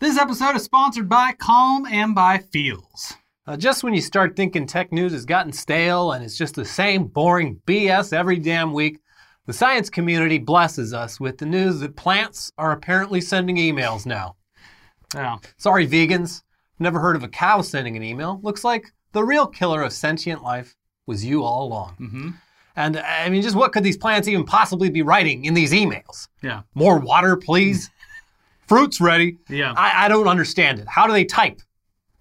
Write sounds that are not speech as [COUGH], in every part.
This episode is sponsored by Calm and by Feals. Uh, just when you start thinking tech news has gotten stale and it's just the same boring BS every damn week, the science community blesses us with the news that plants are apparently sending emails now. Yeah. Sorry, vegans. Never heard of a cow sending an email. Looks like the real killer of sentient life was you all along. Mm-hmm. And I mean, just what could these plants even possibly be writing in these emails? Yeah. More water, please. Fruits ready. Yeah. I, I don't understand it. How do they type?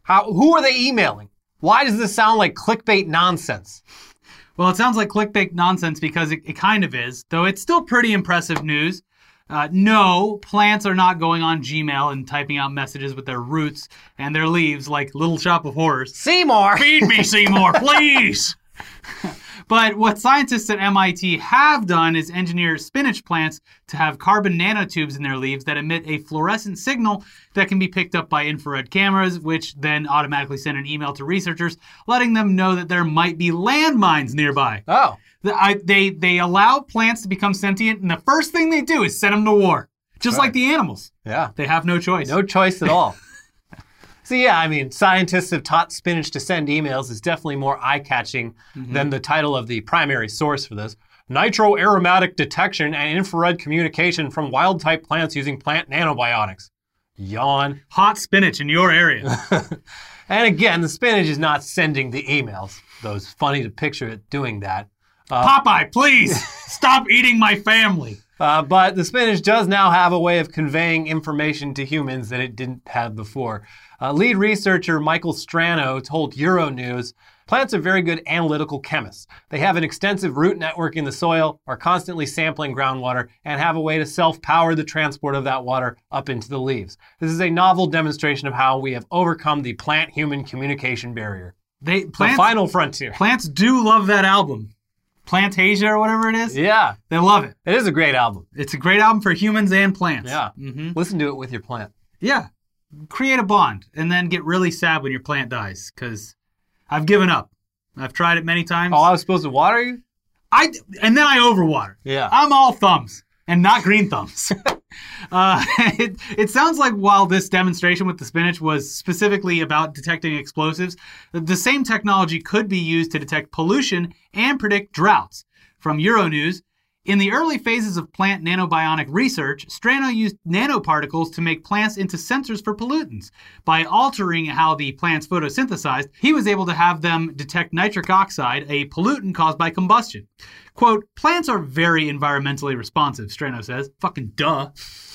How? Who are they emailing? Why does this sound like clickbait nonsense? Well, it sounds like clickbait nonsense because it, it kind of is, though it's still pretty impressive news. Uh, no, plants are not going on Gmail and typing out messages with their roots and their leaves like Little Shop of Horrors. Seymour. Feed me, Seymour, [LAUGHS] please. But what scientists at MIT have done is engineer spinach plants to have carbon nanotubes in their leaves that emit a fluorescent signal that can be picked up by infrared cameras, which then automatically send an email to researchers letting them know that there might be landmines nearby. Oh, The- I- they they allow plants to become sentient, and the first thing they do is send them to war, just Right. like the animals. yeah. They have no choice. No choice at all. [LAUGHS] so yeah, I mean, scientists have taught spinach to send emails is definitely more eye-catching than the title of the primary source for this. Nitroaromatic detection and infrared communication from wild-type plants using plant nanobionics. Yawn. Hot spinach in your area. [LAUGHS] And again, the spinach is not sending the emails, though it's funny to picture it doing that. Popeye, please stop eating my family. [LAUGHS] Uh, but the spinach does now have a way of conveying information to humans that it didn't have before. Uh, lead researcher Michael Strano told Euronews plants are very good analytical chemists. They have an extensive root network in the soil, are constantly sampling groundwater, and have a way to self power the transport of that water up into the leaves. This is a novel demonstration of how we have overcome the plant human communication barrier. They The final frontier. plants do love that album, Plantasia or whatever it is. Yeah, They love it. it is a great album. It's a great album for humans and plants. Yeah. Mm-hmm. Listen to it with your plant. Yeah. Create a bond and then get really sad when your plant dies because I've given up. I've tried it many times. Oh, I was supposed to water you? I and then I overwater. Yeah. I'm all thumbs and not green thumbs. [LAUGHS] uh, [LAUGHS] it, it sounds like while this demonstration with the spinach was specifically about detecting explosives, the same technology could be used to detect pollution and predict droughts. From Euronews, in the early phases of plant nanobionic research, Strano used nanoparticles to make plants into sensors for pollutants. By altering how the plants photosynthesized, he was able to have them detect nitric oxide, a pollutant caused by combustion. Quote, plants are very environmentally responsive, Strano says. Fucking duh.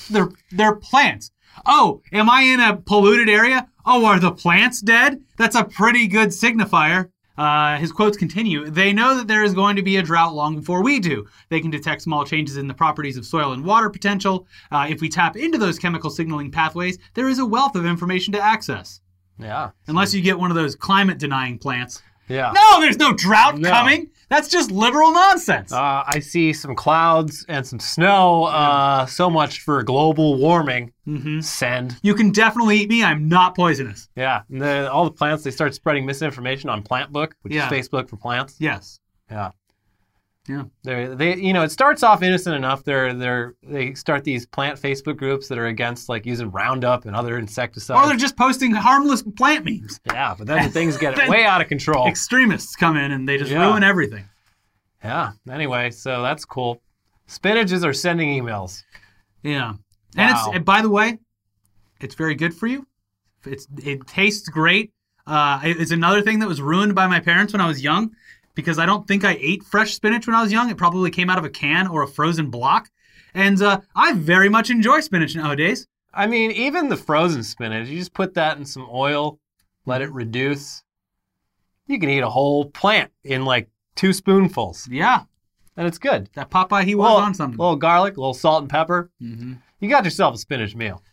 They're, they're plants. Oh, am I in a polluted area? Oh, are the plants dead? That's a pretty good signifier. Uh, his quotes continue. They know that there is going to be a drought long before we do. They can detect small changes in the properties of soil and water potential. Uh, if we tap into those chemical signaling pathways, there is a wealth of information to access. Yeah. Unless you get one of those climate denying plants. Yeah. No, there's no drought No. coming. That's just liberal nonsense. Uh, I see some clouds and some snow. Uh, so much for global warming. Mhm. Send. You can definitely eat me. I'm not poisonous. Yeah. And the, all the plants, they start spreading misinformation on Plant Book, which Yeah. is Facebook for plants. Yes. Yeah. Yeah. They, they, you know, it starts off innocent enough. They're, they're, they start these plant Facebook groups that are against like using Roundup and other insecticides. Or they're just posting harmless plant memes. yeah, but then things get [LAUGHS] way out of control. Extremists come in and they just Yeah. ruin everything. Yeah. Anyway, so that's cool. Spinaches are sending emails. Yeah. And it's and by the way, it's very good for you. It's it tastes great. Uh, it's another thing that was ruined by my parents when I was young because I don't think I ate fresh spinach when I was young. It probably came out of a can or a frozen block. And uh, I very much enjoy spinach nowadays. I mean, even the frozen spinach, you just put that in some oil, let it reduce. You can eat a whole plant in like two spoonfuls, Yeah, and it's good. that Popeye he was Little, on something. A little garlic, a little salt and pepper. hmm You got yourself a spinach meal.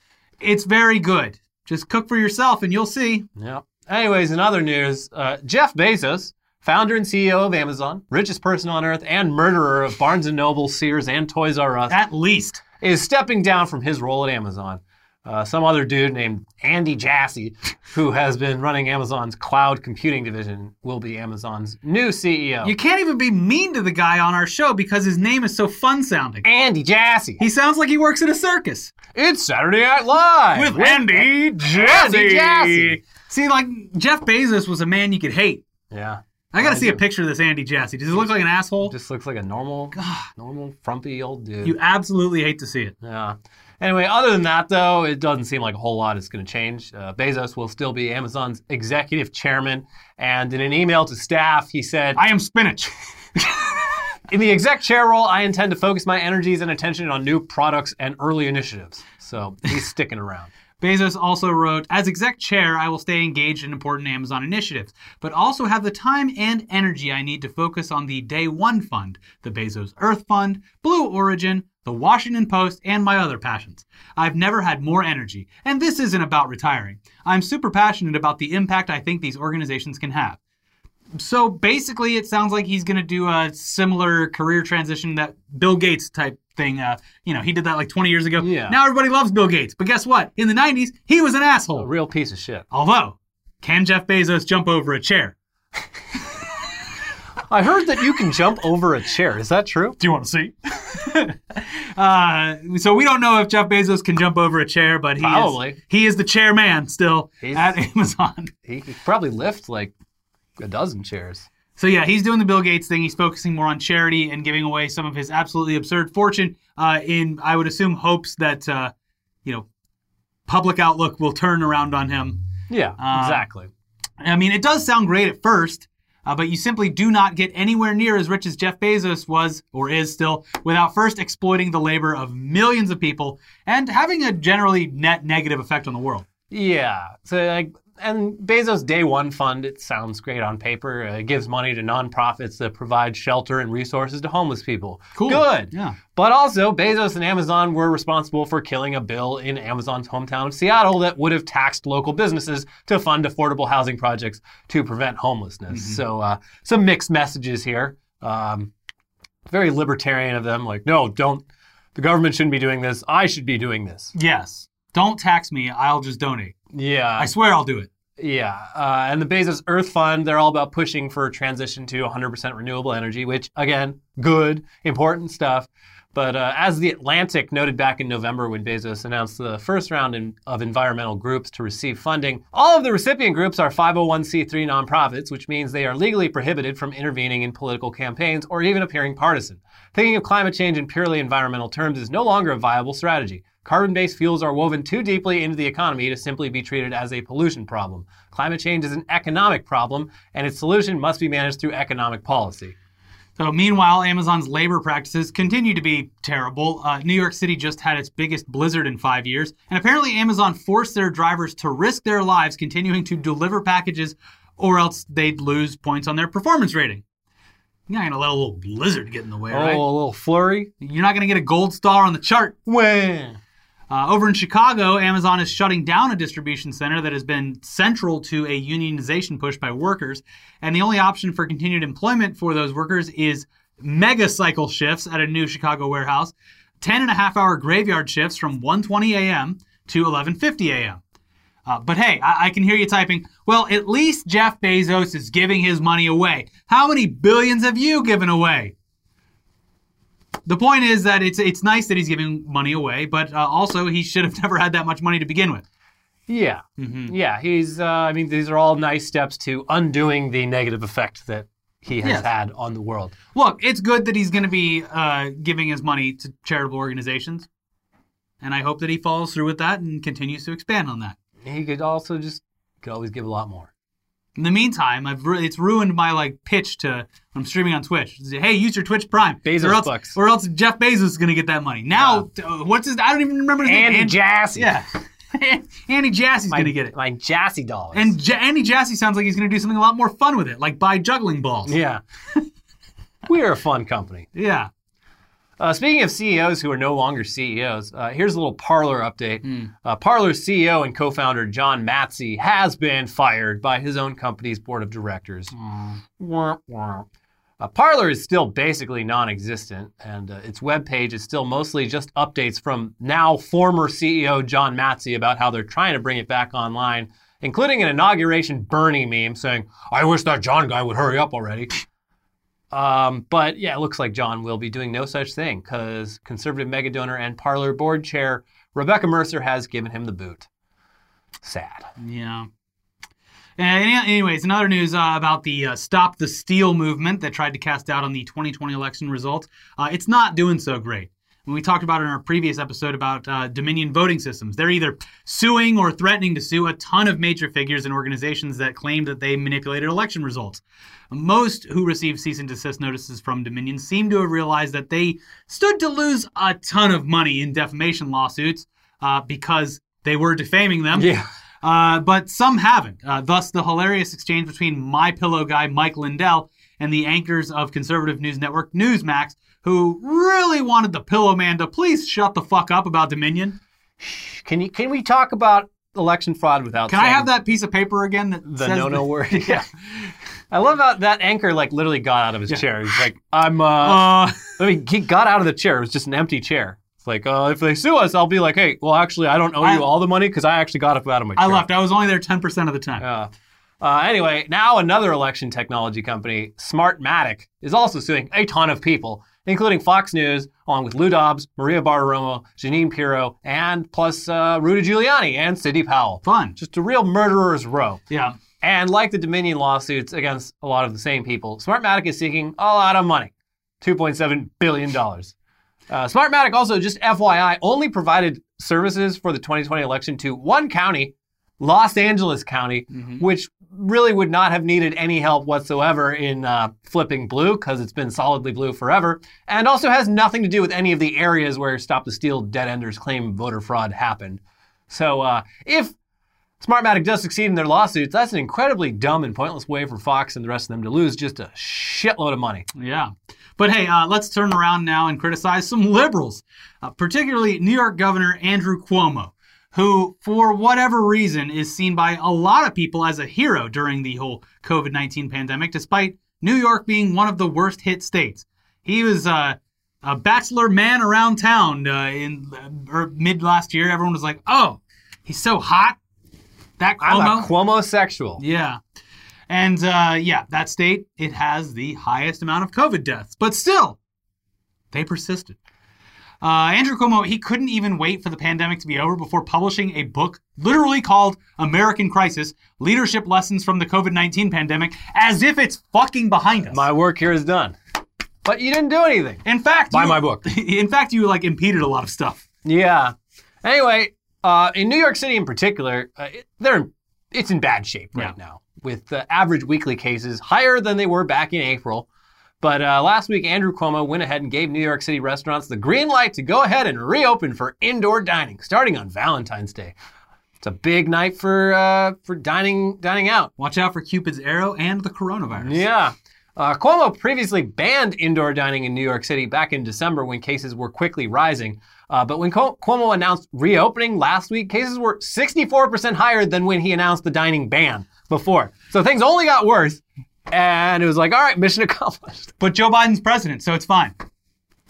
It's very good. Just cook for yourself and you'll see. Yeah. Anyways, in other news, uh, Jeff Bezos, founder and CEO of Amazon, richest person on earth, and murderer of Barnes and Noble, Sears, and Toys R Us, At least. is stepping down from his role at Amazon. Uh, some other dude named Andy Jassy, who has been running Amazon's cloud computing division, will be Amazon's new CEO. You can't even be mean to the guy on our show because his name is so fun sounding. Andy Jassy. He sounds like he works at a circus. It's Saturday Night Live With Andy Jassy. Andy Jassy. See, like Jeff Bezos was a man you could hate. Yeah, I gotta I see a picture of this Andy Jassy. Does he look like an asshole? just looks like a normal, God. normal frumpy old dude. You absolutely hate to see it. Yeah. Anyway, other than that, though, it doesn't seem like a whole lot is going to change. Uh, Bezos will still be Amazon's executive chairman. And in an email to staff, he said, I am spinach. [LAUGHS] In the exec chair role, I intend to focus my energies and attention on new products and early initiatives. So he's sticking around. Bezos also wrote, As exec chair, I will stay engaged in important Amazon initiatives, but also have the time and energy I need to focus on the Day One Fund, the Bezos Earth Fund, Blue Origin, the Washington Post, and my other passions. I've never had more energy, and this isn't about retiring. I'm super passionate about the impact I think these organizations can have. So basically, it sounds like he's going to do a similar career transition that Bill Gates type thing. Uh, you know, he did that like 20 years ago. Yeah. Now everybody loves Bill Gates. But guess what? In the 90s, he was an asshole. A real piece of shit. Although, can Jeff Bezos jump over a chair? I heard that you can jump over a chair. Is that true? Do you want to see? [LAUGHS] uh, so we don't know if Jeff Bezos can jump over a chair, but he Probably. is he is the chairman still He's- at [LAUGHS] Amazon. He could probably lift like a dozen chairs. So yeah, he's doing the Bill Gates thing. He's focusing more on charity and giving away some of his absolutely absurd fortune uh, in, I would assume, hopes that uh, you know, public outlook will turn around on him. Yeah, Uh, exactly. I mean, it does sound great at first, uh, but you simply do not get anywhere near as rich as Jeff Bezos was or is still without first exploiting the labor of millions of people and having a generally net negative effect on the world. Yeah. So like and Bezos Day One Fund, it sounds great on paper. Uh, it gives money to nonprofits that provide shelter and resources to homeless people. Cool. Good. Yeah. But also, Bezos and Amazon were responsible for killing a bill in Amazon's hometown of Seattle that would have taxed local businesses to fund affordable housing projects to prevent homelessness. So, uh, some mixed messages here. Um, very libertarian of them, like, no, don't, the government shouldn't be doing this. I should be doing this. Yes. Don't tax me. I'll just donate. Yeah. I swear I'll do it. Yeah, uh, and the Bezos Earth Fund, they're all about pushing for a transition to 100% renewable energy, which, again, good, important stuff. But uh, as The Atlantic noted back in November when Bezos announced the first round in, of environmental groups to receive funding, all of the recipient groups are 501c3 nonprofits, which means they are legally prohibited from intervening in political campaigns or even appearing partisan. Thinking of climate change in purely environmental terms is no longer a viable strategy. Carbon based fuels are woven too deeply into the economy to simply be treated as a pollution problem. Climate change is an economic problem, and its solution must be managed through economic policy. So, meanwhile, Amazon's labor practices continue to be terrible. Uh, New York City just had its biggest blizzard in five years, and apparently, Amazon forced their drivers to risk their lives continuing to deliver packages, or else they'd lose points on their performance rating. You're not gonna let a little blizzard get in the way, Oh, right? a little flurry? You're not gonna get a gold star on the chart. When? Uh, over in Chicago, Amazon is shutting down a distribution center that has been central to a unionization push by workers. And the only option for continued employment for those workers is mega cycle shifts at a new Chicago warehouse, 10 and a half hour graveyard shifts from 1.20 a.m. to 11.50 a.m. Uh, but hey, I-, I can hear you typing, well, at least Jeff Bezos is giving his money away. How many billions have you given away? The point is that it's it's nice that he's giving money away, but uh, also he should have [LAUGHS] never had that much money to begin with. Yeah. Yeah, he's, uh, I mean, these are all nice steps to undoing the negative effect that he has Yes. had on the world. Look, it's good that he's going to be uh, giving his money to charitable organizations, and I hope that he follows through with that and continues to expand on that. He could also just, could always give a lot more. In the meantime, I've ru- it's ruined my like pitch to I'm streaming on Twitch. Say, hey, use your Twitch Prime, Bezos or else, bucks. or else Jeff Bezos is going to get that money. Now, uh, what's his? I don't even remember his name. Andy An- Jassy. Yeah, [LAUGHS] Andy Jassy's My, going to get it. My Jassy dollars. And J- Andy Jassy sounds like he's going to do something a lot more fun with it, like buy juggling balls. yeah. [LAUGHS] We're a fun company. Yeah. Uh, speaking of CEOs who are no longer CEOs, uh, here's a little Parler update. Uh, Parler's CEO and co-founder John Matze has been fired by his own company's board of directors. Wah, wah. Uh, Parler is still basically non existent, and uh, its webpage is still mostly just updates from now former CEO John Matze about how they're trying to bring it back online, including an inauguration Bernie meme saying, I wish that John guy would hurry up already. Um, but yeah, it looks like John will be doing no such thing because conservative megadonor and Parler board chair Rebecca Mercer has given him the boot. Sad. Yeah. And any- anyways, another news uh, about the uh, Stop the Steal movement that tried to cast doubt on the 2020 election results. Uh, it's not doing so great. And we talked about it in our previous episode about uh, Dominion voting systems. They're either suing or threatening to sue a ton of major figures and organizations that claim that they manipulated election results. Most who received cease and desist notices from Dominion seem to have realized that they stood to lose a ton of money in defamation lawsuits uh, because they were defaming them. Yeah. Uh, but some haven't. Uh, thus, the hilarious exchange between my pillow guy Mike Lindell and the anchors of conservative news network Newsmax, who really wanted the Pillow Man to please shut the fuck up about Dominion. Can you can we talk about election fraud without Can I have that piece of paper again? That the says no no word? [LAUGHS] yeah. I love how that anchor like literally got out of his chair. He's like, I'm uh, Uh, [LAUGHS] I mean, he got out of the chair. It was just an empty chair. It's like, uh, if they sue us, I'll be like, hey, well, actually, I don't owe I- you all the money because I actually got up out of my I chair. left. I was only there 10% of the time. Uh, uh, anyway, now another election technology company, Smartmatic, is also suing a ton of people, including Fox News, along with Lou Dobbs, Maria Bartiromo, Jeanine Pirro, and plus uh, Rudy Giuliani and Sidney Powell. Fun. Just a real murderer's row. Yeah. And like the Dominion lawsuits against a lot of the same people, Smartmatic is seeking a lot of money $2.7 billion. Uh, Smartmatic also, just FYI, only provided services for the 2020 election to one county, Los Angeles County, which really would not have needed any help whatsoever in uh, flipping blue because it's been solidly blue forever, and also has nothing to do with any of the areas where Stop the Steal dead enders claim voter fraud happened. So uh, if Smartmatic does succeed in their lawsuits, that's an incredibly dumb and pointless way for Fox and the rest of them to lose just a shitload of money. Yeah. But hey, uh, let's turn around now and criticize some liberals, uh, particularly New York Governor Andrew Cuomo, who, for whatever reason, is seen by a lot of people as a hero during the whole COVID 19 pandemic, despite New York being one of the worst hit states. He was uh, a bachelor man around town uh, in uh, mid last year. Everyone was like, oh, he's so hot. That Cuomo. I'm a Cuomo-sexual. Yeah. And uh, yeah, that state, it has the highest amount of COVID deaths. But still, they persisted. Uh, Andrew Cuomo, he couldn't even wait for the pandemic to be over before publishing a book literally called American Crisis Leadership Lessons from the COVID 19 Pandemic, as if it's fucking behind us. My work here is done. But you didn't do anything. in fact, Buy you- my book. [LAUGHS] In fact, you like impeded a lot of stuff. Yeah. Anyway, uh, in New York City in particular, uh, it, they're it's in bad shape right Yeah. now, with the average weekly cases higher than they were back in April. But uh, last week, Andrew Cuomo went ahead and gave New York City restaurants the green light to go ahead and reopen for indoor dining, starting on Valentine's Day. It's a big night for uh, for dining dining out. Watch out for Cupid's arrow and the coronavirus. Yeah. Uh, Cuomo previously banned indoor dining in New York City back in December when cases were quickly rising. Uh, but when Cuomo announced reopening last week, cases were 64% higher than when he announced the dining ban before. So things only got worse. And it was like, all right, mission [LAUGHS] accomplished. But Joe Biden's president, so it's fine.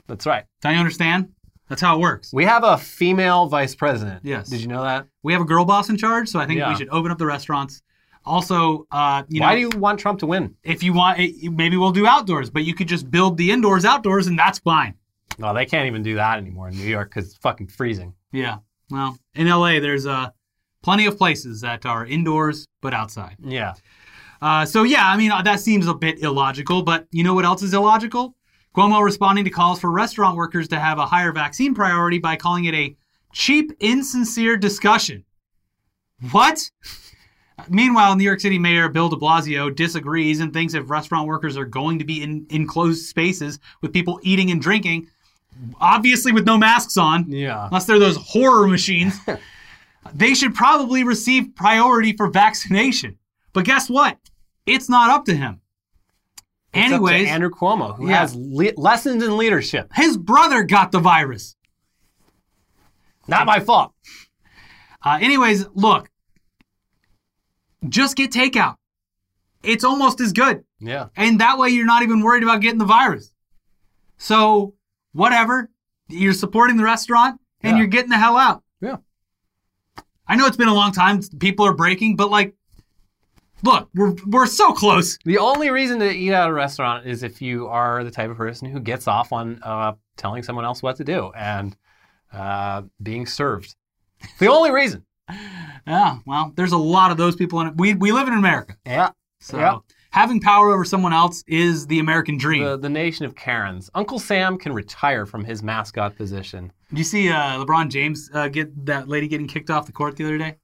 That's right. Don't you understand? That's how it works. We have a female vice president. Yes. Did you know that? We have a girl boss in charge, so I think Yeah. we should open up the restaurants. Also, uh, you know, Why do you want Trump to win? if you want, it, maybe we'll do outdoors, but you could just build the indoors outdoors, and that's fine. Well, they can't even do that anymore in New York because it's fucking freezing. Yeah. Well, in LA, there's uh, plenty of places that are indoors but outside. Yeah. Uh, so yeah, I mean uh, that seems a bit illogical, but you know what else is illogical? Cuomo responding to calls for restaurant workers to have a higher vaccine priority by calling it a cheap, insincere discussion. What? Meanwhile, New York City Mayor Bill de Blasio disagrees and thinks if restaurant workers are going to be in enclosed spaces with people eating and drinking, obviously with no masks on, Yeah. unless they're those horror machines, [LAUGHS] they should probably receive priority for vaccination. But guess what? It's not up to him. It's up to Anyways, Andrew Cuomo, who Yeah. has le- lessons in leadership. his brother got the virus. Not my fault. Uh, anyways, look, just get takeout. it's almost as good. Yeah. And that way you're not even worried about getting the virus. So, whatever. You're supporting the restaurant and Yeah. you're getting the hell out. Yeah. I know it's been a long time, people are breaking, but like, look, we're, we're so close. The only reason to eat at a restaurant is if you are the type of person who gets off on uh, telling someone else what to do and uh, being served. The only reason. [LAUGHS] Yeah, well, there's a lot of those people in it. We, we live in America. Yeah. So Yeah. having power over someone else is the American dream. The, the nation of Karens. Uncle Sam can retire from his mascot position. Did you see uh, LeBron James uh, get that lady getting kicked off the court the other day?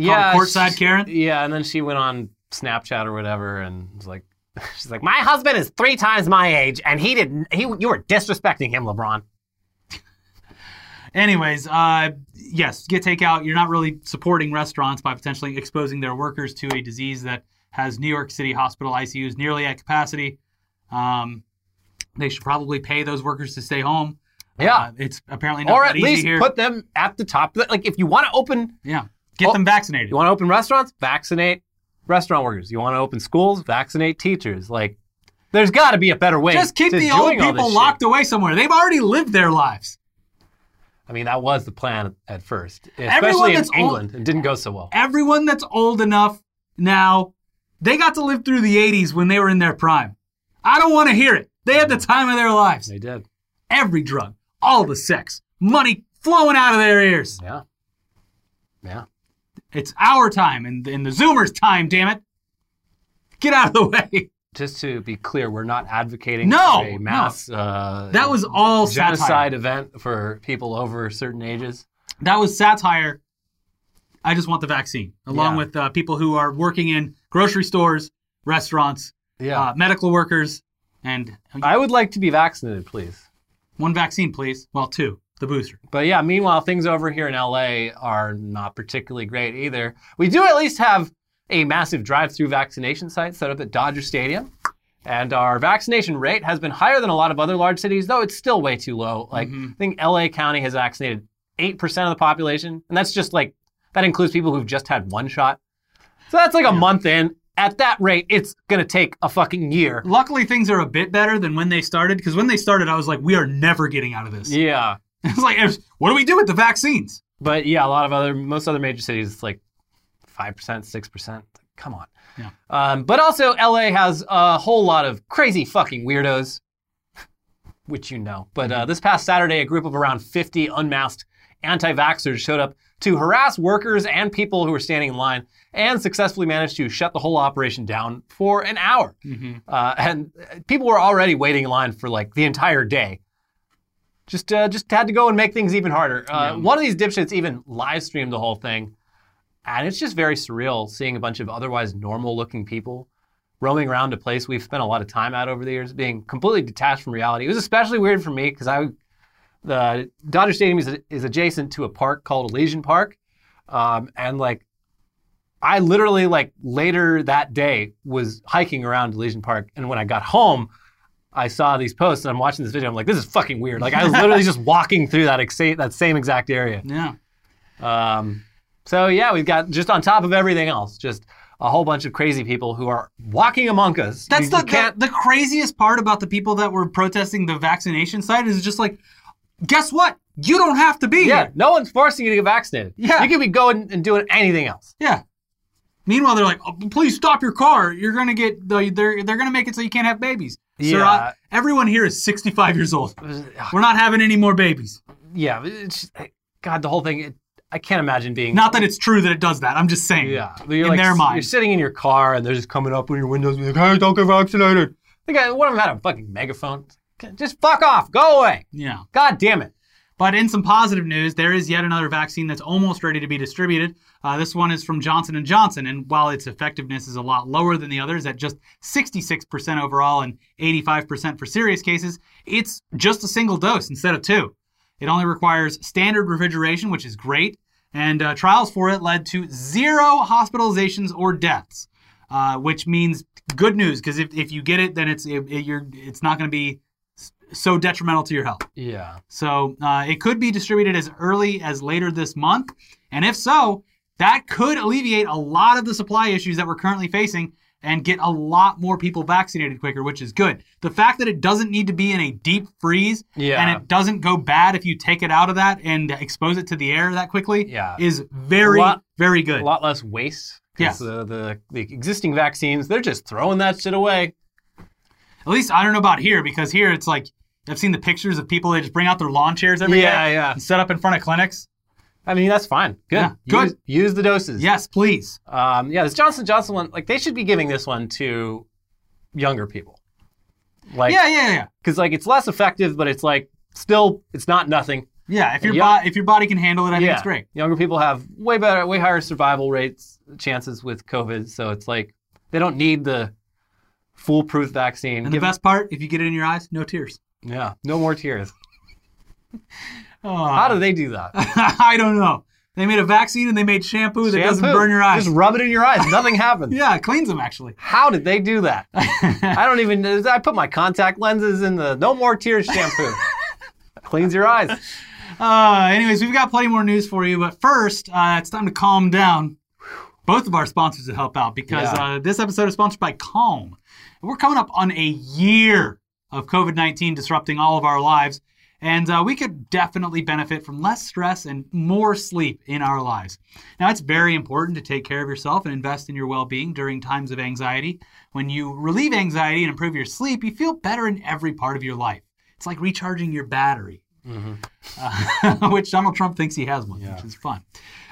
Yeah. courtside Karen? Yeah, and then she went on Snapchat or whatever and was like, [LAUGHS] she's like, my husband is three times my age and he didn't, he, you were disrespecting him, LeBron. Anyways, uh, yes, get takeout. You're not really supporting restaurants by potentially exposing their workers to a disease that has New York City hospital ICUs nearly at capacity. Um, they should probably pay those workers to stay home. Yeah. Uh, it's apparently not or at least here. put them at the top. Like if you want to open yeah, get Oh, them vaccinated. You want to open restaurants? Vaccinate restaurant workers. You want to open schools? Vaccinate teachers. Like, there's got to be a better way. Just keep the old doing all this people shit. locked away somewhere. They've already lived their lives. I mean, that was the plan at first, Everyone especially in that's old- England. It didn't go so well. Everyone that's old enough now, they got to live through the 80s when they were in their prime. I don't want to hear it. They had the time of their lives. They did. Every drug, all the sex, money flowing out of their ears. Yeah. Yeah. It's our time and, and the Zoomers' time, damn it. Get out of the [LAUGHS] way. Just to be clear, we're not advocating No, a mass uh, That was all satire. genocide event for people over certain ages. That was satire. I just want the vaccine, along Yeah. with uh, people who are working in grocery stores, restaurants, Yeah. uh, medical workers, and I would like to be vaccinated, please. one vaccine, please. Well, two, the booster. But yeah, meanwhile, things over here in LA are not particularly great either. We do at least have a massive drive through vaccination site set up at Dodger Stadium. And our vaccination rate has been higher than a lot of other large cities, though it's still way too low. Like, mm-hmm. I think LA County has vaccinated 8% of the population. And that's just like, that includes people who've just had one shot. So that's like a month in. At that rate, it's going to take a fucking year. Luckily, things are a bit better than when they started, because when they started, I was like, we are never getting out of this. Yeah. [LAUGHS] It's like, what do we do with the vaccines? But yeah, a lot of other, most other major cities, it's like 5%, 6%. Come on. Yeah. Um, but also, LA has a whole lot of crazy fucking weirdos, [LAUGHS] which you know. But uh, this past Saturday, a group of around 50 unmasked anti vaxxers showed up to harass workers and people who were standing in line and successfully managed to shut the whole operation down for an hour. Uh, and people were already waiting in line for like the entire day. Just, uh, just had to go and make things even harder. Uh, Yeah. One of these dipshits even live streamed the whole thing, and it's just very surreal seeing a bunch of otherwise normal-looking people roaming around a place we've spent a lot of time at over the years, being completely detached from reality. It was especially weird for me because I, the Dodger Stadium is, is adjacent to a park called Elysian Park, um, and like I literally like later that day was hiking around Elysian Park, and when I got home, I saw these posts and I'm watching this video. I'm like, this is fucking weird. Like I was literally just [LAUGHS] walking through that exa- that same exact area. Yeah. Um, so yeah, we've got just on top of everything else, just a whole bunch of crazy people who are walking among us. That's You- the, you the the craziest part about the people that were protesting the vaccination site is just like, guess what? You don't have to be yeah, here. no one's forcing you to get vaccinated. Yeah. you can be going and doing anything else. Yeah. Meanwhile, they're like, oh, please stop your car. You're gonna get the, they're they're gonna make it so you can't have babies. Yeah. I- everyone here is 65 years old. Uh, We're not having any more babies. Yeah, just, God, the whole thing. It, I can't imagine being. Not that it's true that it does that. I'm just saying. Yeah, In you're like, their mind. You're sitting in your car and they're just coming up on your windows, like, "Hey, don't get vaccinated." The guy, one of them had a fucking megaphone. Just fuck off, go away. Yeah. God damn it. But in some positive news, there is yet another vaccine that's almost ready to be distributed. Uh, this one is from Johnson & Johnson, and while its effectiveness is a lot lower than the others at just 66% overall and 85% for serious cases, it's just a single dose instead of two. It only requires standard refrigeration, which is great, and uh, trials for it led to zero hospitalizations or deaths, uh, which means good news because if, if you get it, then it's it, it- you're it's not going to be so detrimental to your health. Yeah. So uh, it could be distributed as early as later this month. And if so, that could alleviate a lot of the supply issues that we're currently facing and get a lot more people vaccinated quicker, which is good. The fact that it doesn't need to be in a deep freeze Yeah. and it doesn't go bad if you take it out of that and expose it to the air that quickly Yeah. is very, lot- very good. A lot less waste. Yes. The, the, the existing vaccines, they're just throwing that shit away. At least I don't know about here because here it's like I've seen the pictures of people they just bring out their lawn chairs every day Yeah, yeah. and set up in front of clinics. I mean, that's fine. Good. Yeah, good. Use, use the doses. Yes, please. Um, yeah, this Johnson Johnson one, like they should be giving this one to younger people. Like, yeah, yeah, yeah. because like it's less effective, but it's like still it's not nothing. Yeah, if your Yeah. bo- if your body can handle it, I think it's great. Younger people have way better, way higher survival rates, chances with COVID. So it's like they don't need the foolproof vaccine. And the Give- best part, if you get it in your eyes, no tears. Yeah, no more tears. [LAUGHS] Oh, How do they do that? [LAUGHS] I don't know. They made a vaccine and they made shampoo that doesn't burn your eyes. Just rub it in your eyes. Nothing [LAUGHS] happens. yeah, it cleans them actually. How did they do that? I don't even. I put my contact lenses in the no more tears shampoo. Cleans your eyes. Uh, anyways, we've got plenty more news for you, but first, uh, it's time to calm down. Both of our sponsors to help out because Yeah. uh, this episode is sponsored by Calm. We're coming up on a year of COVID 19 disrupting all of our lives, and uh, we could definitely benefit from less stress and more sleep in our lives. Now, it's very important to take care of yourself and invest in your well being during times of anxiety. When you relieve anxiety and improve your sleep, you feel better in every part of your life. It's like recharging your battery uh, [LAUGHS] which Donald Trump thinks he has one, which is fun.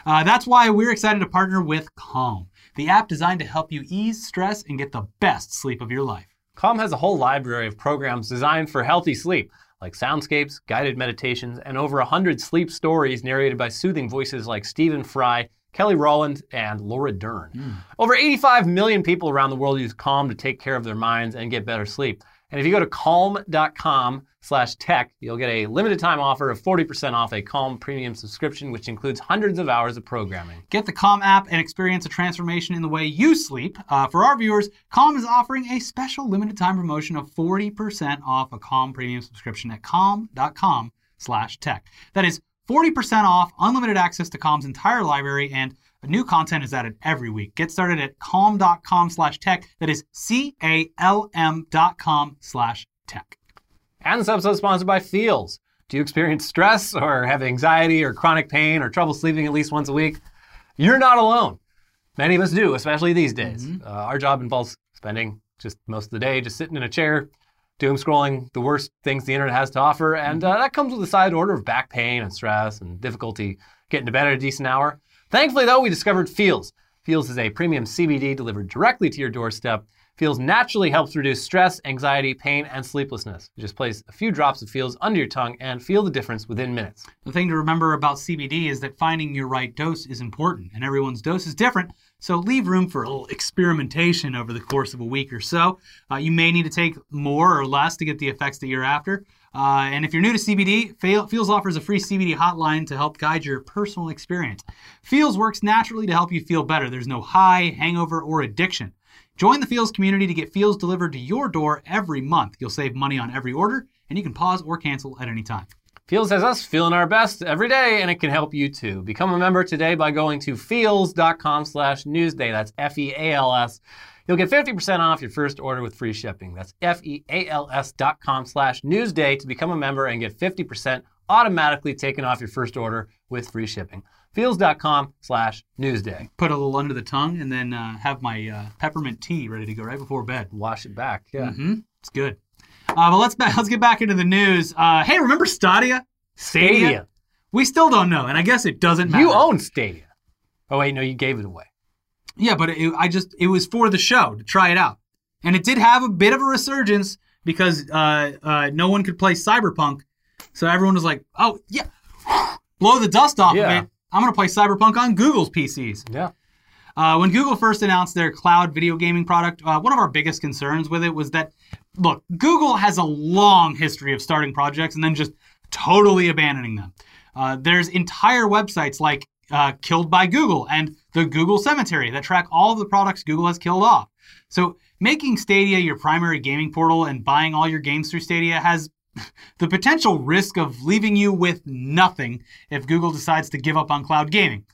Uh, that's why we're excited to partner with Calm, the app designed to help you ease stress and get the best sleep of your life. Calm has a whole library of programs designed for healthy sleep, like soundscapes, guided meditations, and over 100 sleep stories narrated by soothing voices like Stephen Fry, Kelly Rowland, and Laura Dern. Hmm. Over 85 million people around the world use Calm to take care of their minds and get better sleep. And if you go to calm.com slash tech, you'll get a limited time offer of 40% off a Calm premium subscription, which includes hundreds of hours of programming. Get the Calm app and experience a transformation in the way you sleep. Uh, for our viewers, Calm is offering a special limited time promotion of 40% off a Calm premium subscription at calm.com slash tech. That is 40% off, unlimited access to Calm's entire library, and new content is added every week. Get started at calm.com slash tech. That is C-A-L-M dot com slash tech. And this episode is sponsored by Feals. Do you experience stress or have anxiety or chronic pain or trouble sleeping at least once a week? You're not alone. Many of us do, especially these days. Uh, our job involves spending just most of the day just sitting in a chair, doom scrolling the worst things the internet has to offer, and uh, that comes with a side order of back pain and stress and difficulty getting to bed at a decent hour. Thankfully, though, we discovered Feals. Feals is a premium CBD delivered directly to your doorstep. Feals naturally helps reduce stress, anxiety, pain, and sleeplessness. You just place a few drops of Feals under your tongue and feel the difference within minutes. The thing to remember about CBD is that finding your right dose is important, and everyone's dose is different. So leave room for a little experimentation over the course of a week or so. Uh, you may need to take more or less to get the effects that you're after. Uh, and if you're new to CBD, Fe- Feals offers a free CBD hotline to help guide your personal experience. Feals works naturally to help you feel better. There's no high, hangover, or addiction. Join the Feals community to get Feals delivered to your door every month. You'll save money on every order, and you can pause or cancel at any time. Feals has us feeling our best every day, and it can help you too. Become a member today by going to feals.com slash newsday. That's F-E-A-L-S. You'll get 50% off your first order with free shipping. That's F-E-A-L-S dot com slash newsday to become a member and get 50% automatically taken off your first order with free shipping. Feals.com slash newsday. Put a little under the tongue, and then uh, have my uh, peppermint tea ready to go right before bed. Wash it back. Yeah. hmm It's good. Uh, but let's [LAUGHS] let's get back into the news. Uh, hey, remember Stadia? Stadia. We still don't know, and I guess it doesn't matter. You own Stadia. Oh, wait, no, you gave it away. Yeah, but it, I just it was for the show to try it out, and it did have a bit of a resurgence because uh, uh, no one could play Cyberpunk, so everyone was like, "Oh yeah, blow the dust off Yeah. of it. I'm gonna play Cyberpunk on Google's PCs." Yeah. Uh, when Google first announced their cloud video gaming product, uh, one of our biggest concerns with it was that, look, Google has a long history of starting projects and then just totally abandoning them. Uh, there's entire websites like uh, Killed by Google and the Google Cemetery that track all of the products Google has killed off. So making Stadia your primary gaming portal and buying all your games through Stadia has [LAUGHS] the potential risk of leaving you with nothing if Google decides to give up on cloud gaming.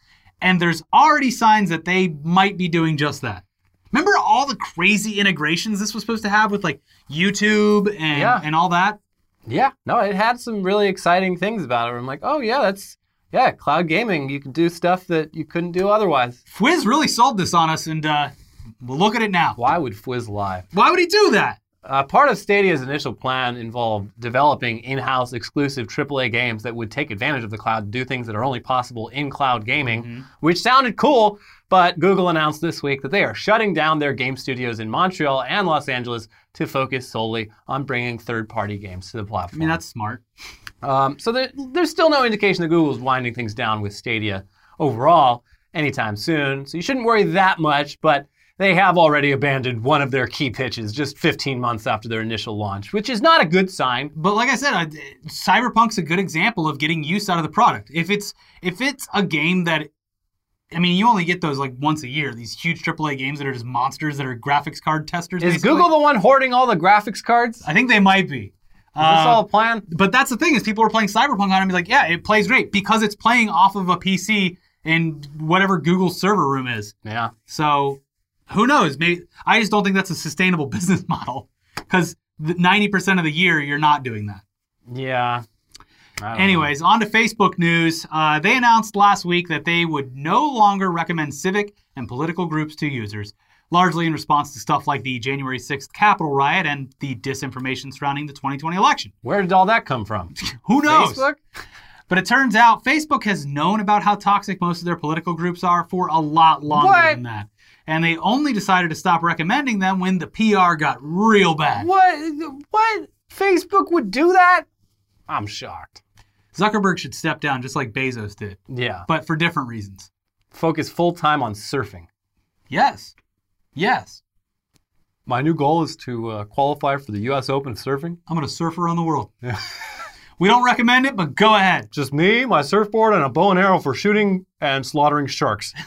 And there's already signs that they might be doing just that. Remember all the crazy integrations this was supposed to have with like YouTube and Yeah. and all that. Yeah, no, it had some really exciting things about it. I'm like, oh yeah, that's yeah, cloud gaming. You can do stuff that you couldn't do otherwise. Fwiz really sold this on us, and uh, well, look at it now. Why would Fizz lie? Why would he do that? Uh, part of Stadia's initial plan involved developing in-house exclusive AAA games that would take advantage of the cloud to do things that are only possible in cloud gaming, which sounded cool. But Google announced this week that they are shutting down their game studios in Montreal and Los Angeles to focus solely on bringing third-party games to the platform. I mean, that's smart. [LAUGHS] Um, so there, there's still no indication that Google's winding things down with Stadia overall anytime soon. So you shouldn't worry that much, but they have already abandoned one of their key pitches just 15 months after their initial launch, which is not a good sign. But like I said, I, Cyberpunk's a good example of getting use out of the product. If it's if it's a game that, I mean, you only get those like once a year. These huge AAA games that are just monsters that are graphics card testers. Is basically. Google the one hoarding all the graphics cards? I think they might be. This Uh, all a plan? but that's the thing is people are playing Cyberpunk on it and be like, yeah, it plays great because it's playing off of a PC in whatever Google's server room is. Yeah. So who knows? Maybe I just don't think that's a sustainable [LAUGHS] business model because ninety percent of the year you're not doing that. Yeah. Don't know. Anyways, on to Facebook news. Uh, they announced last week that they would no longer recommend civic and political groups to users, largely in response to stuff like the January 6th Capitol riot and the disinformation surrounding the 2020 election. Where did all that come from? [LAUGHS] Who knows? Facebook? But it turns out Facebook has known about how toxic most of their political groups are for a lot longer What? than that. And they only decided to stop recommending them when the PR got real bad. What? What? Facebook would do that? I'm shocked. Zuckerberg should step down just like Bezos did, Yeah. but for different reasons. Focus full time on surfing. Yes. Yes. My new goal is to uh, qualify for the U.S. Open of surfing. I'm going to surf around the world. [LAUGHS] we don't recommend it, but go ahead. Just me, my surfboard, and a bow and arrow for shooting and slaughtering sharks. [LAUGHS]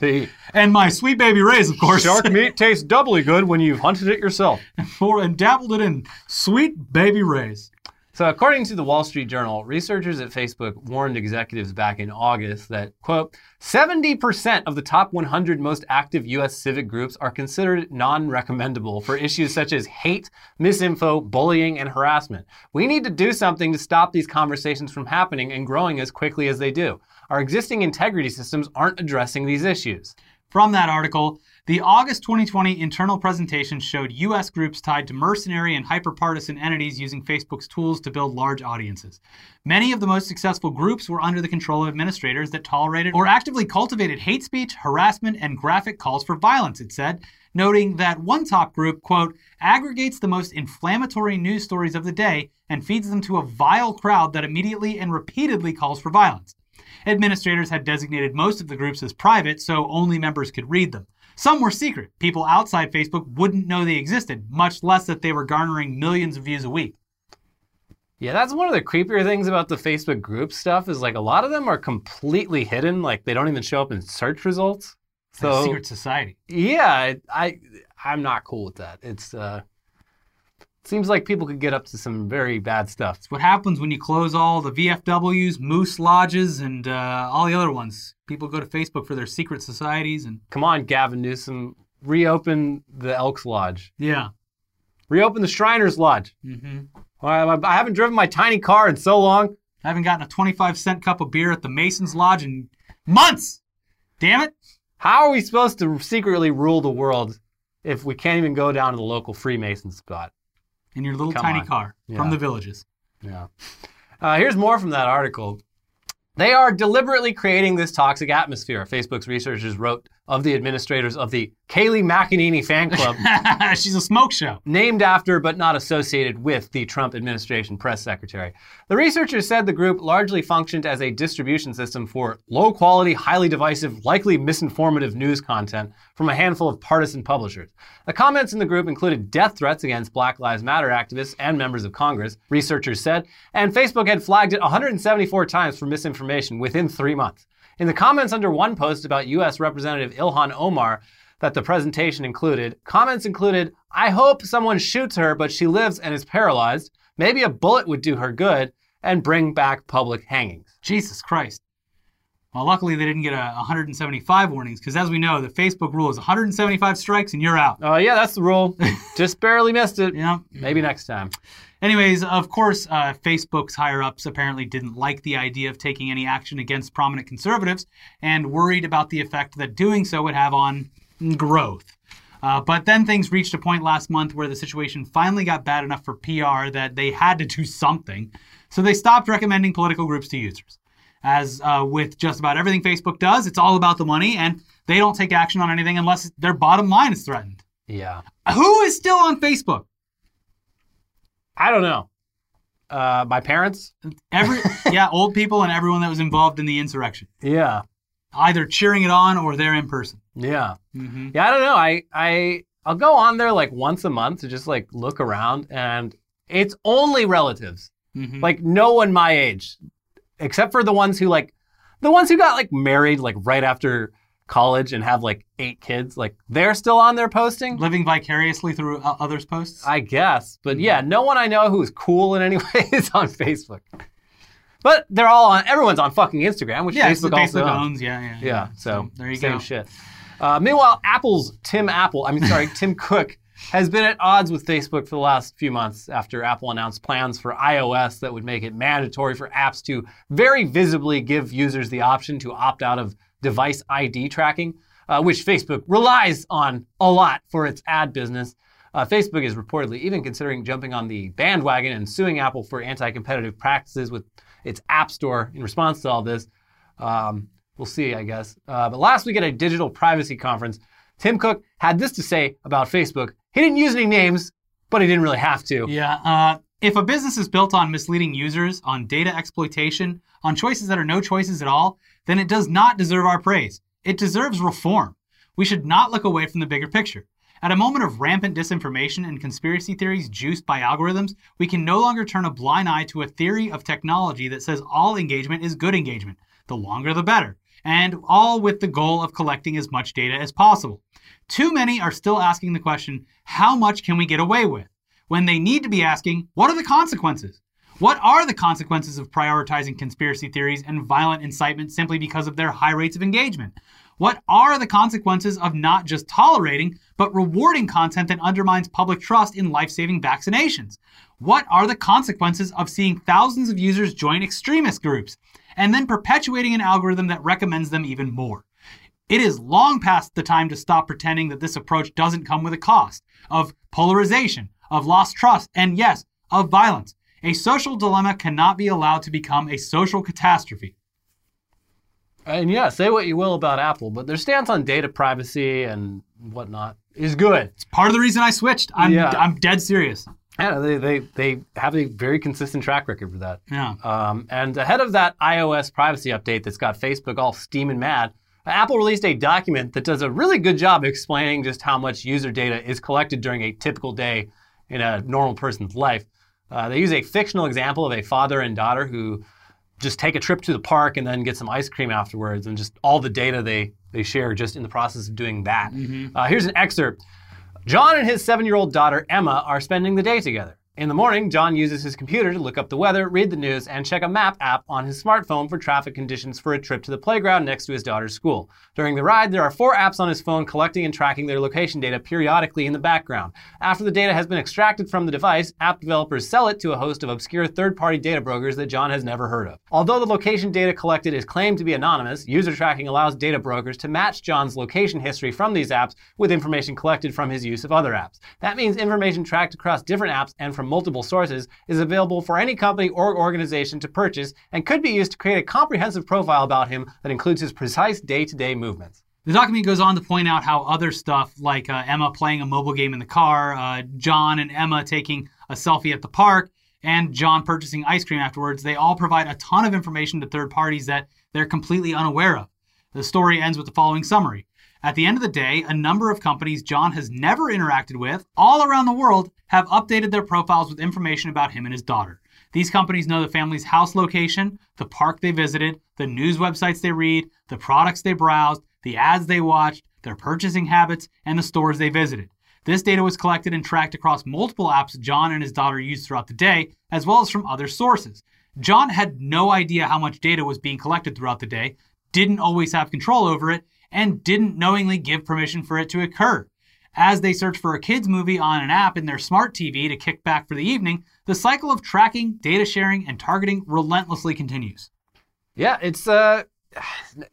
The And my Sweet Baby Ray's, of course. shark meat [LAUGHS] tastes doubly good when you've hunted it yourself. For, and dabbled it in Sweet Baby Ray's. So, according to the Wall Street Journal, researchers at Facebook warned executives back in August that, quote, 70% of the top 100 most active U.S. civic groups are considered non recommendable for issues such as hate, misinfo, bullying, and harassment. We need to do something to stop these conversations from happening and growing as quickly as they do. Our existing integrity systems aren't addressing these issues. From that article, the August 2020 internal presentation showed U.S. groups tied to mercenary and hyperpartisan entities using Facebook's tools to build large audiences. Many of the most successful groups were under the control of administrators that tolerated or actively cultivated hate speech, harassment, and graphic calls for violence, it said, noting that one top group, quote, aggregates the most inflammatory news stories of the day and feeds them to a vile crowd that immediately and repeatedly calls for violence. Administrators had designated most of the groups as private, so only members could read them. Some were secret. People outside Facebook wouldn't know they existed, much less that they were garnering millions of views a week. Yeah, that's one of the creepier things about the Facebook group stuff is like a lot of them are completely hidden, like they don't even show up in search results. So secret society. yeah, I, I I'm not cool with that. It's uh seems like people could get up to some very bad stuff. It's what happens when you close all the VFWs, Moose Lodges, and uh, all the other ones. People go to Facebook for their secret societies, and Come on, Gavin Newsom, reopen the Elks Lodge. yeah. Reopen the Shriners Lodge. hmm I, I haven't driven my tiny car in so long. I haven't gotten a 25 cent cup of beer at the Masons Lodge in months. Damn it. How are we supposed to secretly rule the world if we can't even go down to the local Freemason spot? In your little Come tiny on. car Yeah. from the villages. Yeah. Uh, here's more from that article. They are deliberately creating this toxic atmosphere, Facebook's researchers wrote of the administrators of the Kayleigh McEnany fan club, [LAUGHS] She's a smoke show. named after but not associated with the Trump administration press secretary. The researchers said the group largely functioned as a distribution system for low quality, highly divisive, likely misinformative news content from a handful of partisan publishers. The comments in the group included death threats against Black Lives Matter activists and members of Congress, researchers said, and Facebook had flagged it 174 times for misinformation within three months. In the comments under one post about U.S. Representative Ilhan Omar, that the presentation included. Comments included, I hope someone shoots her, but she lives and is paralyzed. Maybe a bullet would do her good and bring back public hangings. Jesus Christ. Well, luckily they didn't get a 175 warnings because, as we know, the Facebook rule is 175 strikes and you're out. Oh, yeah, that's the rule. [LAUGHS] Just barely missed it. Yeah. Maybe next time. Anyways, of course, uh, Facebook's higher ups apparently didn't like the idea of taking any action against prominent conservatives and worried about the effect that doing so would have on growth. Uh, but then things reached a point last month where the situation finally got bad enough for PR that they had to do something. So they stopped recommending political groups to users. As uh, with just about everything Facebook does, it's all about the money, and they don't take action on anything unless their bottom line is threatened. Yeah. Who is still on Facebook? I don't know. Uh, my parents? Every [LAUGHS] yeah, old people and everyone that was involved in the insurrection, Yeah. either cheering it on or there in person. Yeah. Mm-hmm. Yeah, I don't know. I I I'll go on there like once a month to just like look around and it's only relatives. Mm-hmm. Like no one my age except for the ones who like the ones who got like married like right after college and have like eight kids, like they're still on there posting. living vicariously through uh, others' posts. I guess. But yeah, no one I know who's cool in any [LAUGHS] way is on Facebook. But they're all on everyone's on fucking Instagram, which yeah, Facebook the also owns. owns. Yeah, yeah, Yeah, so, there you same go. shit. Uh, meanwhile, Apple's Tim Apple, I mean, sorry, [LAUGHS] Tim Cook, has been at odds with Facebook for the last few months after Apple announced plans for iOS that would make it mandatory for apps to very visibly give users the option to opt out of device ID tracking, uh, which Facebook relies on a lot for its ad business. Uh, Facebook is reportedly even considering jumping on the bandwagon and suing Apple for anti competitive practices with its App Store in response to all this. Um, we'll see, I guess. Uh, but last week at a digital privacy conference, Tim Cook had this to say about Facebook. He didn't use any names, but he didn't really have to. Yeah. Uh, if a business is built on misleading users, on data exploitation, on choices that are no choices at all, then it does not deserve our praise. It deserves reform. We should not look away from the bigger picture. At a moment of rampant disinformation and conspiracy theories juiced by algorithms, we can no longer turn a blind eye to a theory of technology that says all engagement is good engagement. The longer the better. And all with the goal of collecting as much data as possible. Too many are still asking the question, how much can we get away with? When they need to be asking, what are the consequences? What are the consequences of prioritizing conspiracy theories and violent incitement simply because of their high rates of engagement? What are the consequences of not just tolerating, but rewarding content that undermines public trust in life saving vaccinations? What are the consequences of seeing thousands of users join extremist groups and then perpetuating an algorithm that recommends them even more? It is long past the time to stop pretending that this approach doesn't come with a cost of polarization, of lost trust, and yes, of violence. A social dilemma cannot be allowed to become a social catastrophe. And yeah, say what you will about Apple, but their stance on data privacy and whatnot is good. It's part of the reason I switched. I'm, Yeah. I'm dead serious. Yeah, they, they, they have a very consistent track record for that. Yeah. Um, and ahead of that iOS privacy update that's got Facebook all steaming mad, Apple released a document that does a really good job explaining just how much user data is collected during a typical day in a normal person's life. Uh, they use a fictional example of a father and daughter who just take a trip to the park and then get some ice cream afterwards, and just all the data they, they share just in the process of doing that. Uh, here's an excerpt. John and his seven year old daughter, Emma, are spending the day together. In the morning, John uses his computer to look up the weather, read the news, and check a map app on his smartphone for traffic conditions for a trip to the playground next to his daughter's school. During the ride, there are four apps on his phone collecting and tracking their location data periodically in the background. After the data has been extracted from the device, app developers sell it to a host of obscure third party data brokers that John has never heard of. Although the location data collected is claimed to be anonymous, user tracking allows data brokers to match John's location history from these apps with information collected from his use of other apps. That means information tracked across different apps and from multiple sources is available for any company or organization to purchase and could be used to create a comprehensive profile about him that includes his precise day to day movements. The document goes on to point out how other stuff, like uh, Emma playing a mobile game in the car, uh, John and Emma taking a selfie at the park, and John purchasing ice cream afterwards, they all provide a ton of information to third parties that they're completely unaware of. The story ends with the following summary. At the end of the day, a number of companies John has never interacted with all around the world have updated their profiles with information about him and his daughter. These companies know the family's house location, the park they visited, the news websites they read, the products they browsed, the ads they watched, their purchasing habits, and the stores they visited. This data was collected and tracked across multiple apps John and his daughter used throughout the day, as well as from other sources. John had no idea how much data was being collected throughout the day, didn't always have control over it and didn't knowingly give permission for it to occur. As they search for a kids movie on an app in their smart TV to kick back for the evening, the cycle of tracking, data sharing, and targeting relentlessly continues. Yeah, it's uh,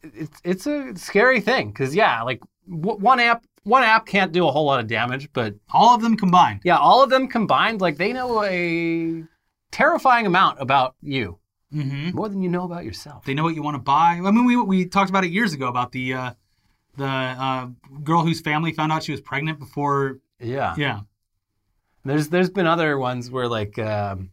it's it's a scary thing because yeah, like w- one app one app can't do a whole lot of damage, but All of them combined. yeah, all of them combined, like they know a terrifying amount about you, hmm more than you know about yourself. They know what you want to buy. I mean, we, we talked about it years ago about the uh, the uh, girl whose family found out she was pregnant before. Yeah. Yeah. There's there's been other ones where like um,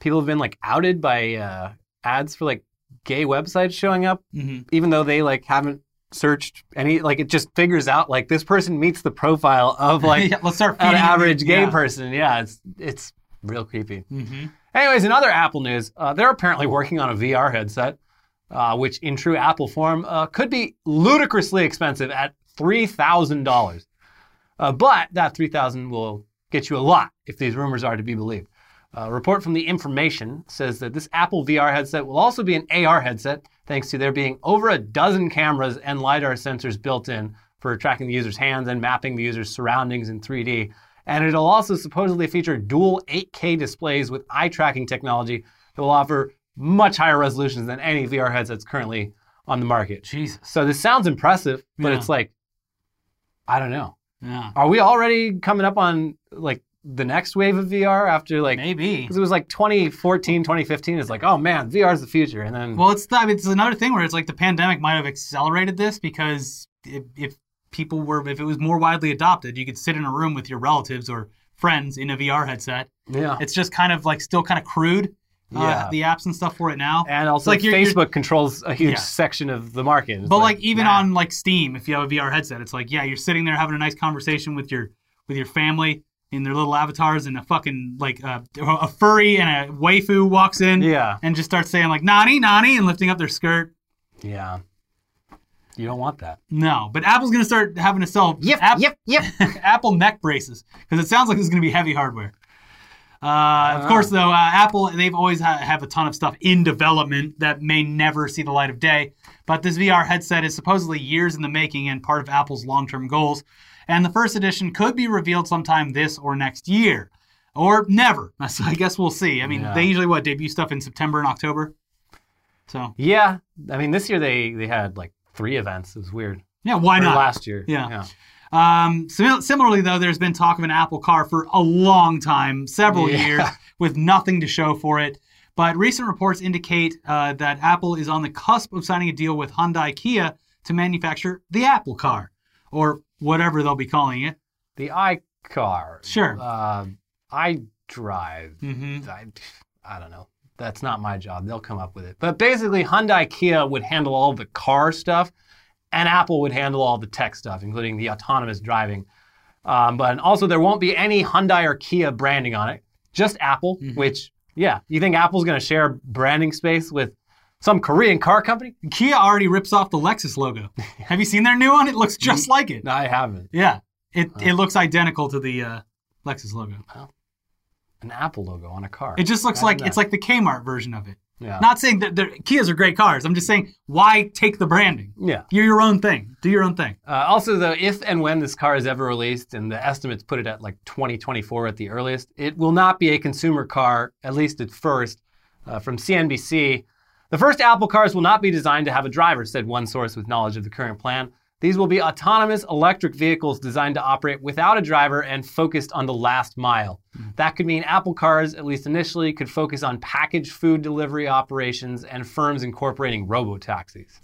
people have been like outed by uh, ads for like gay websites showing up, hmm even though they like haven't searched any. Like it just figures out like this person meets the profile of like [LAUGHS] yeah, let's start an average gay yeah. person. Yeah, it's it's real creepy. hmm Anyways, in other Apple news, uh, they're apparently working on a VR headset, uh, which in true Apple form uh, could be ludicrously expensive at three thousand dollars. Uh, but that three thousand will get you a lot if these rumors are to be believed. A report from the Information says that this Apple VR headset will also be an AR headset, thanks to there being over a dozen cameras and lidar sensors built in for tracking the user's hands and mapping the user's surroundings in 3D. And it'll also supposedly feature dual 8K displays with eye tracking technology that will offer much higher resolutions than any VR headsets currently on the market. Jesus. So this sounds impressive, but Yeah. it's like, I don't know. Yeah. Are we already coming up on like the next wave of VR after like Maybe. because it was like 2014, 2015 is like, oh man, VR is the future, and then Well, it's I mean, it's another thing where it's like the pandemic might have accelerated this because if, if people were if it was more widely adopted, you could sit in a room with your relatives or friends in a VR headset. yeah, It's just kind of like still kind of crude. Uh, Yeah. the apps and stuff for it now. and also like you're- Facebook controls a huge Yeah. section of the market. It's But like, even nah. on like Steam, if you have a VR headset, it's like yeah, you're sitting there having a nice conversation with your with your family in their little avatars, and a fucking like uh, a furry and a waifu walks in yeah, and just starts saying like nani nani and lifting up their skirt. yeah, you don't want that. No, but Apple's gonna start having to sell app- yep. [LAUGHS] Apple neck braces because it sounds like this is gonna be heavy hardware. Uh, of Ah. course, though, uh, Apple they've always ha- have a ton of stuff in development that may never see the light of day. But this VR headset is supposedly years in the making and part of Apple's long-term goals. And the first edition could be revealed sometime this or next year, or never. [LAUGHS] So I guess we'll see. I mean, Yeah. they usually what debut stuff in September and October. So Yeah, I mean, this year they they had like three events. It was weird. yeah, why Or not? last year? Yeah. Um, sim- similarly, though, there's been talk of an Apple car for a long time, several Yeah. years, with nothing to show for it. But recent reports indicate uh, that Apple is on the cusp of signing a deal with Hyundai Kia to manufacture the Apple car, or whatever they'll be calling it. The iCar. Sure. Uh, iDrive. hmm I, I don't know. That's not my job. They'll come up with it. But basically, Hyundai Kia would handle all the car stuff, and Apple would handle all the tech stuff, including the autonomous driving. Um, but also, there won't be any Hyundai or Kia branding on it, just Apple, which, yeah, you think Apple's going to share branding space with some Korean car company? Kia already rips off the Lexus logo. [LAUGHS] Have you seen their new one? It looks just like it. No, I haven't. Yeah, it, it looks identical to the uh, Lexus logo. An Apple logo on a car. It just looks Imagine like it's like the Kmart version of it. Yeah. Not saying that they're- Kias are great cars. I'm just saying why take the branding? yeah. You're your own thing. Do your own thing. Uh, also, though, if and when this car is ever released, and the estimates put it at like 2024 at the earliest, it will not be a consumer car, at least at first. Uh, from CNBC, the first Apple cars will not be designed to have a driver, said one source with knowledge of the current plan. These will be autonomous electric vehicles designed to operate without a driver and focused on the last mile. That could mean Apple cars, at least initially, could focus on packaged food delivery operations and firms incorporating robo taxis.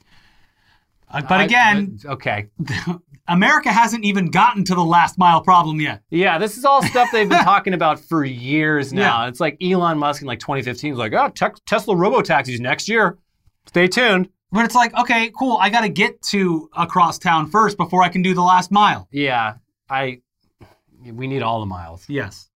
Uh, but again, okay. [LAUGHS] America hasn't even gotten to the last mile problem yet. Yeah, this is all stuff they've been [LAUGHS] talking about for years now. Yeah. It's like Elon Musk in like 2015 was like, oh, te- Tesla robotaxis next year. Stay tuned. But it's like, okay, cool. I got to get to across town first before I can do the last mile. Yeah, I. We need all the miles. Yes.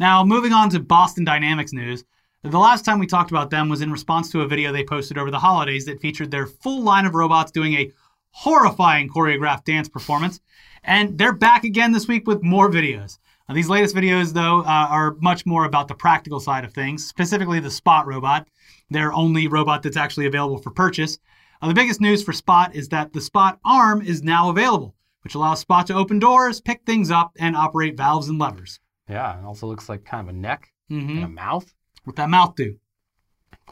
Now, moving on to Boston Dynamics news. The last time we talked about them was in response to a video they posted over the holidays that featured their full line of robots doing a horrifying choreographed dance performance. And they're back again this week with more videos. Now, these latest videos, though, uh, are much more about the practical side of things, specifically the Spot robot, their only robot that's actually available for purchase. Uh, the biggest news for Spot is that the Spot arm is now available, which allows Spot to open doors, pick things up, and operate valves and levers. Yeah, it also looks like kind of a neck Mm-hmm. and a mouth. What that mouth do?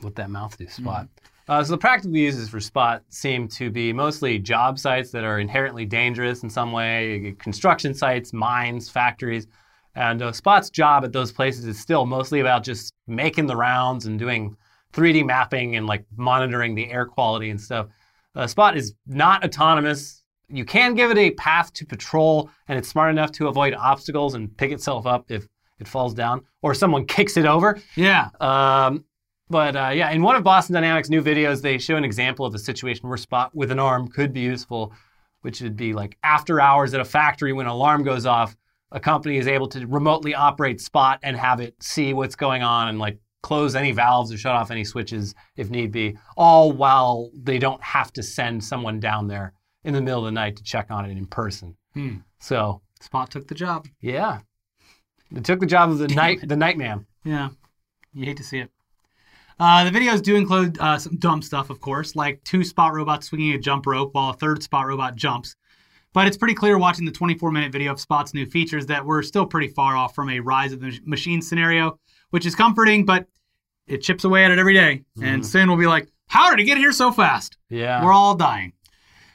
What that mouth do, Spot. Uh, so the practical uses for Spot seem to be mostly job sites that are inherently dangerous in some way, construction sites, mines, factories. And uh, Spot's job at those places is still mostly about just making the rounds and doing 3D mapping and like monitoring the air quality and stuff. Uh, Spot is not autonomous. You can give it a path to patrol, and it's smart enough to avoid obstacles and pick itself up if it falls down or someone kicks it over. Yeah. Um, but uh, yeah, in one of Boston Dynamics' new videos, they show an example of a situation where Spot with an arm could be useful, which would be like after hours at a factory when an alarm goes off, a company is able to remotely operate Spot and have it see what's going on and like close any valves or shut off any switches if need be, all while they don't have to send someone down there in the middle of the night to check on it in person. Hmm. So Spot took the job. yeah, it took the job of the night the night man. Yeah. You hate to see it. Uh, the videos do include uh, some dumb stuff, of course, like two spot robots swinging a jump rope while a third spot robot jumps. But it's pretty clear watching the 24 minute video of Spot's new features that we're still pretty far off from a rise of the machine scenario, which is comforting, but it chips away at it every day. And soon we'll be like, how did it get here so fast? Yeah, We're all dying.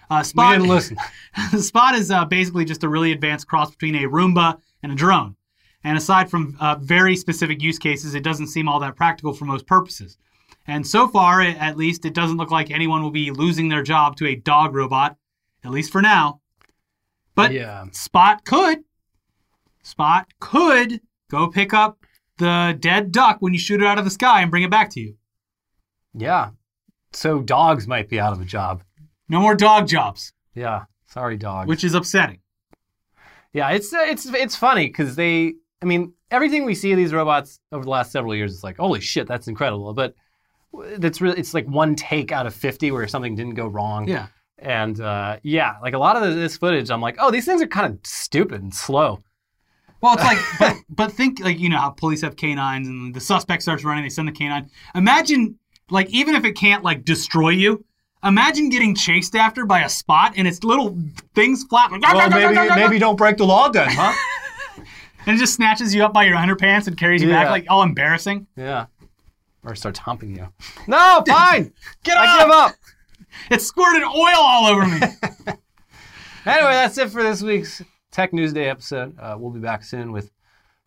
Uh, we Spot, didn't listen. [LAUGHS] Spot is uh, basically just a really advanced cross between a Roomba and a drone. And aside from uh, very specific use cases, it doesn't seem all that practical for most purposes. And so far, it- at least, it doesn't look like anyone will be losing their job to a dog robot, at least for now. But yeah. Spot could. Spot could go pick up the dead duck when you shoot it out of the sky and bring it back to you. Yeah. So dogs might be out of a job. No more dog jobs, Yeah. Sorry, dogs. which is upsetting. yeah, it's uh, it's it's funny because they. I mean, everything we see of these robots over the last several years is like, holy shit, that's incredible. But that's really it's like one take out of fifty where something didn't go wrong. Yeah. And uh, yeah, like a lot of this footage, I'm like, oh, these things are kind of stupid and slow. Well, it's like, but but think like you know how police have canines and the suspect starts running, they send the canine. Imagine like even if it can't like destroy you, imagine getting chased after by a spot and its little things flap like, Well, maybe maybe don't break the law then, huh? [LAUGHS] and it just snatches you up by your underpants and carries you back like all embarrassing. yeah. Or starts humping you. No, fine. [LAUGHS] Get I give up. It squirted oil all over me. [LAUGHS] Anyway, that's it for this week's Tech News Day episode. Uh, we'll be back soon with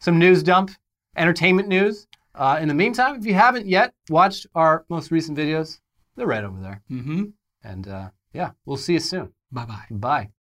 some news dump, entertainment news. Uh, in the meantime, if you haven't yet watched our most recent videos, they're right over there. mm-hmm. And uh, yeah, we'll see you soon. Bye bye. Bye.